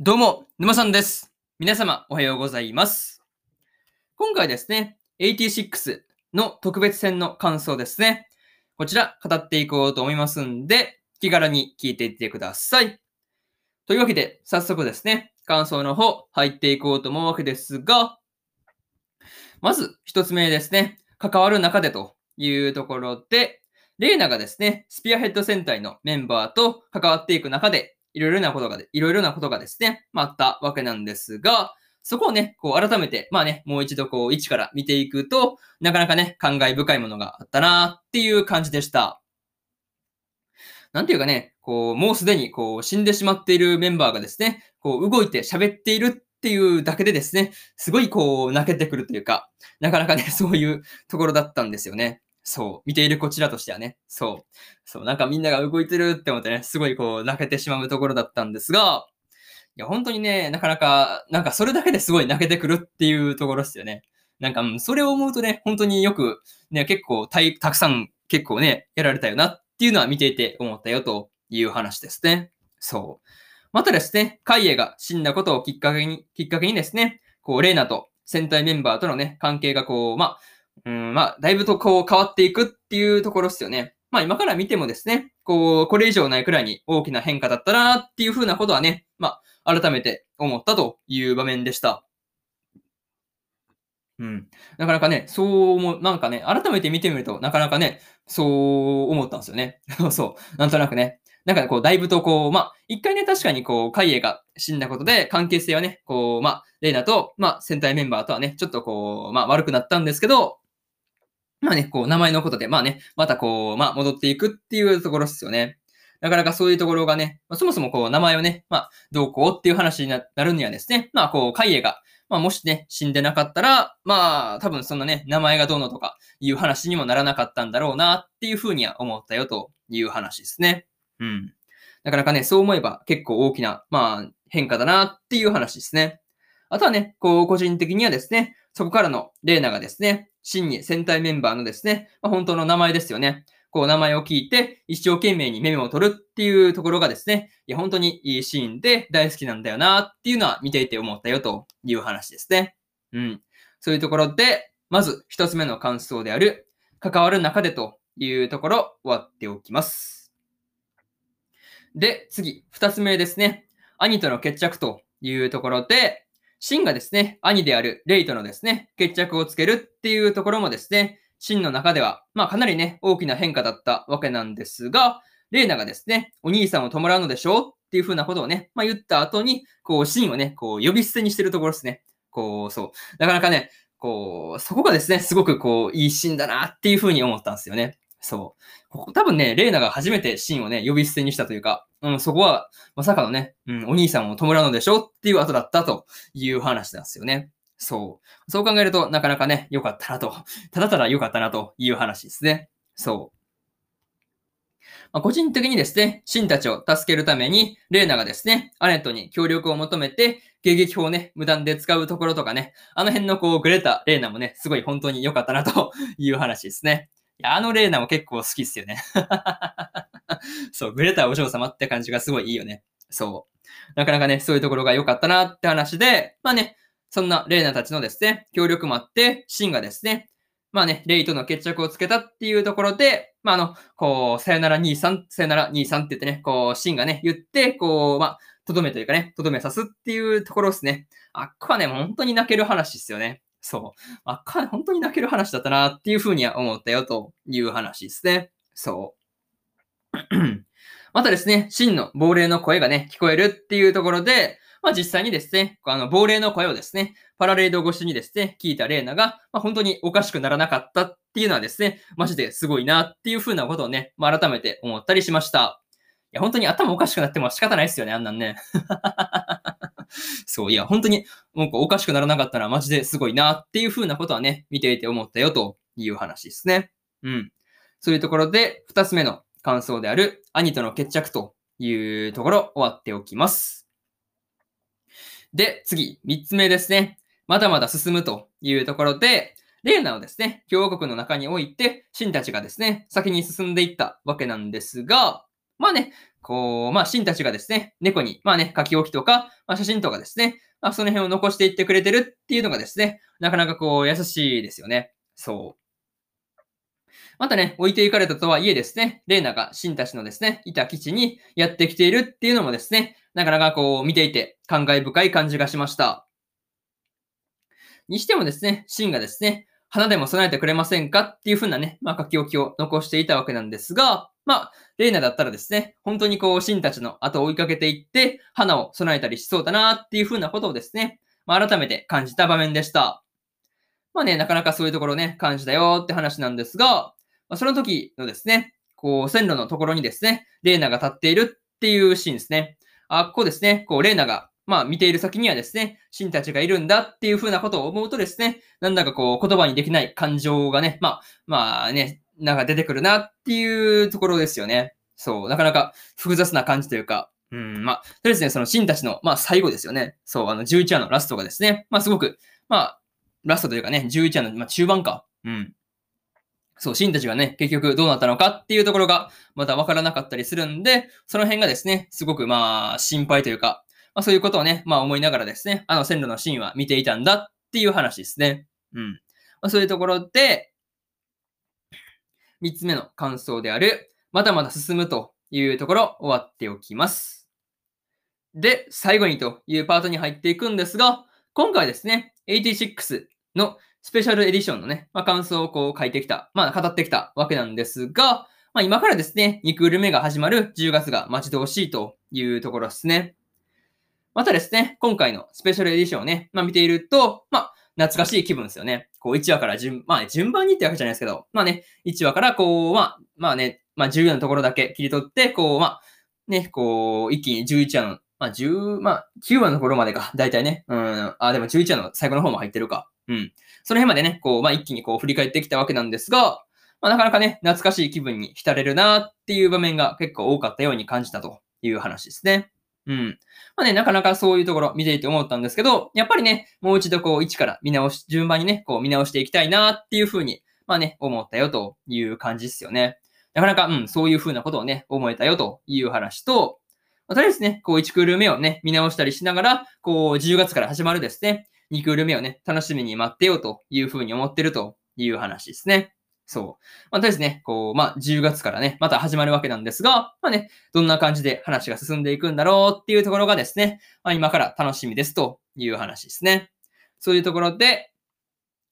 どうも、沼さんです。皆様、おはようございます。今回ですね、86の特別編の感想ですね。こちら、語っていこうと思いますんで、気軽に聞いていってください。というわけで、早速ですね、感想の方、入っていこうと思うわけですが、まず、一つ目ですね、関わる中でというところで、レイナがですね、スピアヘッド戦隊のメンバーと関わっていく中で、いろいろなことが、いろいろなことがですね、まあ、あったわけなんですが、そこをね、こう改めて、まあね、もう一度こう一から見ていくと、なかなかね、感慨深いものがあったなっていう感じでした。なんていうかね、こう、もうすでにこう死んでしまっているメンバーがですね、こう動いて喋っているっていうだけでですね、すごいこう泣けてくるというか、なかなかね、そういうところだったんですよね。そう。見ているこちらとしてはね。そう。そう。なんかみんなが動いてるって思ってね、すごいこう泣けてしまうところだったんですが、いや、本当にね、なかなか、なんかそれだけですごい泣けてくるっていうところですよね。なんか、うんそれを思うとね、本当によく、ね、結構たい、たくさん結構ね、やられたよなっていうのは見ていて思ったよという話ですね。そう。またですね、カイエが死んだことをきっかけに、きっかけにですね、こう、レイナと戦隊メンバーとのね、関係がこう、まあ、うん、まあ、だいぶとこう変わっていくっていうところですよね。まあ今から見てもですね、こう、これ以上ないくらいに大きな変化だったなっていうふうなことはね、まあ改めて思ったという場面でした。うん。なかなかね、そう思う、なんかね、改めて見てみると、なかなかね、そう思ったんですよね。そう。なんとなくね。なんか、こう、だいぶとこう、まあ、一回ね、確かにこう、カイエが死んだことで、関係性はね、こう、まあ、レイナと、まあ、戦隊メンバーとはね、ちょっとこう、まあ、悪くなったんですけど、まあね、こう、名前のことで、まあね、またこう、まあ、戻っていくっていうところですよね。なかなかそういうところがね、まあ、そもそもこう、名前をね、まあ、どうこうっていう話になるにはですね、まあ、こう、カイエが、まあ、もしね、死んでなかったら、まあ、多分そんなね、名前がどうのとかいう話にもならなかったんだろうなっていうふうには思ったよという話ですね。うん。なかなかね、そう思えば結構大きな、まあ、変化だなっていう話ですね。あとはね、こう、個人的にはですね、そこからのレーナがですね、真に戦隊メンバーのですね、まあ、本当の名前ですよね。こう、名前を聞いて、一生懸命にメモを取るっていうところがですね、いや、本当にいいシーンで大好きなんだよなっていうのは見ていて思ったよという話ですね。うん。そういうところで、まず一つ目の感想である、関わる中でというところ、終わっておきます。で、次、二つ目ですね。兄との決着というところで、シンがですね、兄であるレイとのですね、決着をつけるっていうところもですね、シンの中では、まあかなりね、大きな変化だったわけなんですが、レイナがですね、お兄さんを弔うのでしょうっていう風なことをね、まあ言った後に、こう、シンをね、こう、呼び捨てにしてるところですね。こう、そう。なかなかね、こう、そこがですね、すごくこう、いいシーンだなっていう風に思ったんですよね。そう。ここ多分ね、レイナが初めてシンをね、呼び捨てにしたというか、うん、そこは、まさかのね、うん、お兄さんを弔うのでしょっていう後だったという話なんですよね。そう。そう考えると、なかなかね、良かったなと。ただただ良かったなという話ですね。そう。まあ、個人的にですね、シンたちを助けるために、レーナがですね、アネットに協力を求めて、迎撃砲をね、無断で使うところとかね、あの辺のこう、グレタ・レーナもね、すごい本当に良かったなという話ですね。いや、あのレーナも結構好きっすよね。そう、グレタお嬢様って感じがすごいいいよね。そう。なかなかね、そういうところが良かったなって話で、まあね、そんなレイナたちのですね、協力もあって、シンがですね、まあね、レイとの決着をつけたっていうところで、まああの、こう、さよなら兄さん、さよなら兄さんって言ってね、こう、シンがね、言って、こう、まあ、とどめというかね、とどめさすっていうところですね。あっこはね、本当に泣ける話ですよね。そう。あっこは本当に泣ける話だったなっていうふうには思ったよという話ですね。そう。またですね、真の亡霊の声がね、聞こえるっていうところで、まあ実際にですね、あの、亡霊の声をですね、パラレード越しにですね、聞いたレーナが、まあ本当におかしくならなかったっていうのはですね、マジですごいなっていうふうなことをね、まあ改めて思ったりしました。いや、本当に頭おかしくなっても仕方ないですよね、あんなんね。そう、いや、本当に、なんかおかしくならなかったのはマジですごいなっていうふうなことはね、見ていて思ったよという話ですね。うん。そういうところで、二つ目の感想である、兄との決着というところ、終わっておきます。で、次、三つ目ですね。まだまだ進むというところで、レーナをですね、共和国の中において、シンたちがですね、先に進んでいったわけなんですが、まあね、こう、まあ、シンたちがですね、猫に、まあね、書き置きとか、まあ、写真とかですね、まあ、その辺を残していってくれてるっていうのがですね、なかなかこう、優しいですよね。そう。またね、置いていかれたとはいえですね、レーナがシンたちのですね、いた基地にやってきているっていうのもですね、なかなかこう見ていて感慨深い感じがしました。にしてもですね、シンがですね、花でも備えてくれませんかっていう風なね、まあ書き置きを残していたわけなんですが、まあ、レーナだったらですね、本当にこう、シンたちの後を追いかけていって、花を備えたりしそうだなっていう風なことをですね、まあ、改めて感じた場面でした。まあね、なかなかそういうところね、感じたよって話なんですが、まあ、その時のですね、こう、線路のところにですね、レーナが立っているっていうシーンですね。あ、ここですね、こう、レーナが、まあ、見ている先にはですね、シンたちがいるんだっていう風なことを思うとですね、なんだかこう、言葉にできない感情がね、まあ、まあね、なんか出てくるなっていうところですよね。そう、なかなか複雑な感じというか、うん、まあ、とりあえずね、そのシンたちの、まあ、最後ですよね。そう、あの、11話のラストがですね、まあ、すごく、まあ、ラストというかね、11話の、まあ、中盤か。うん。そう、シンたちがね、結局どうなったのかっていうところがまだわからなかったりするんで、その辺がですね、すごくまあ心配というか、まあそういうことをね、まあ思いながらですね、あの線路のシーンは見ていたんだっていう話ですね。うん。まあ、そういうところで、三つ目の感想である、まだまだ進むというところ終わっておきます。で、最後にというパートに入っていくんですが、今回ですね、86のスペシャルエディションのね、まあ、感想をこう書いてきた、まあ、語ってきたわけなんですが、まあ、今からですね、2クール目が始まる10月が待ち遠しいというところですね。またですね、今回のスペシャルエディションをね、まあ、見ていると、まあ、懐かしい気分ですよね。こう、1話から順、まあ、順番にってわけじゃないですけど、まあね、1話からこう、まあ、まあね、まあ、重要なところだけ切り取って、こう、まあ、ね、こう、一気に11話の、まあ、10、まあ、9話のところまでか、大体ね。うん、あ、でも11話の最後の方も入ってるか。うん。その辺までね、こう、まあ、一気にこう振り返ってきたわけなんですが、まあ、なかなかね、懐かしい気分に浸れるなっていう場面が結構多かったように感じたという話ですね。うん。まあね、なかなかそういうところ見ていて思ったんですけど、やっぱりね、もう一度こう、一から見直し、順番にね、こう見直していきたいなっていうふうに、まあね、思ったよという感じですよね。なかなか、うん、そういうふうなことをね、思えたよという話と、まあ、とりあえずね、こう1クール目をね、見直したりしながら、こう10月から始まるですね、2クール目をね、楽しみに待ってようというふうに思ってるという話ですね。そう。まあ、とりあえずね、こう、まあ、10月からね、また始まるわけなんですが、まあね、どんな感じで話が進んでいくんだろうっていうところがですね、まあ、今から楽しみですという話ですね。そういうところで、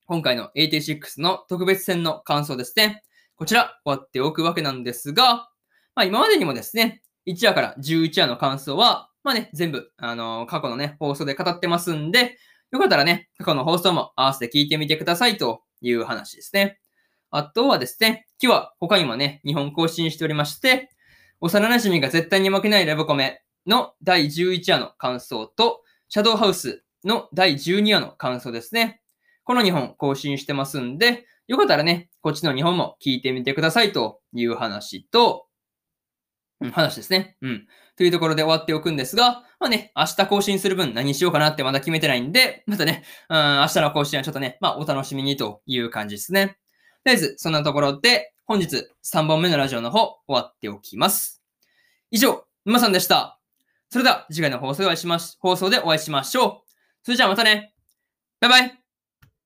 今回の86の特別戦の感想ですね。こちら、終わっておくわけなんですが、まあ、今までにもですね、1話から11話の感想は、まあね、全部、あのー、過去のね、放送で語ってますんで、よかったらね、過去の放送も合わせて聞いてみてくださいという話ですね。あとはですね、今日は他にもね、日本更新しておりまして、幼馴染が絶対に負けないラブコメの第11話の感想と、シャドウハウスの第12話の感想ですね。この2本更新してますんで、よかったらね、こっちの2本も聞いてみてくださいという話と、話ですね。うん。というところで終わっておくんですが、まあね、明日更新する分何しようかなってまだ決めてないんで、またね、うん、明日の更新はちょっとね、まあお楽しみにという感じですね。とりあえず、そんなところで、本日3本目のラジオの方終わっておきます。以上、沼さんでした。それでは次回の放送でお会いしまし、放送でお会いしましょう。それじゃあまたね。バイバイ。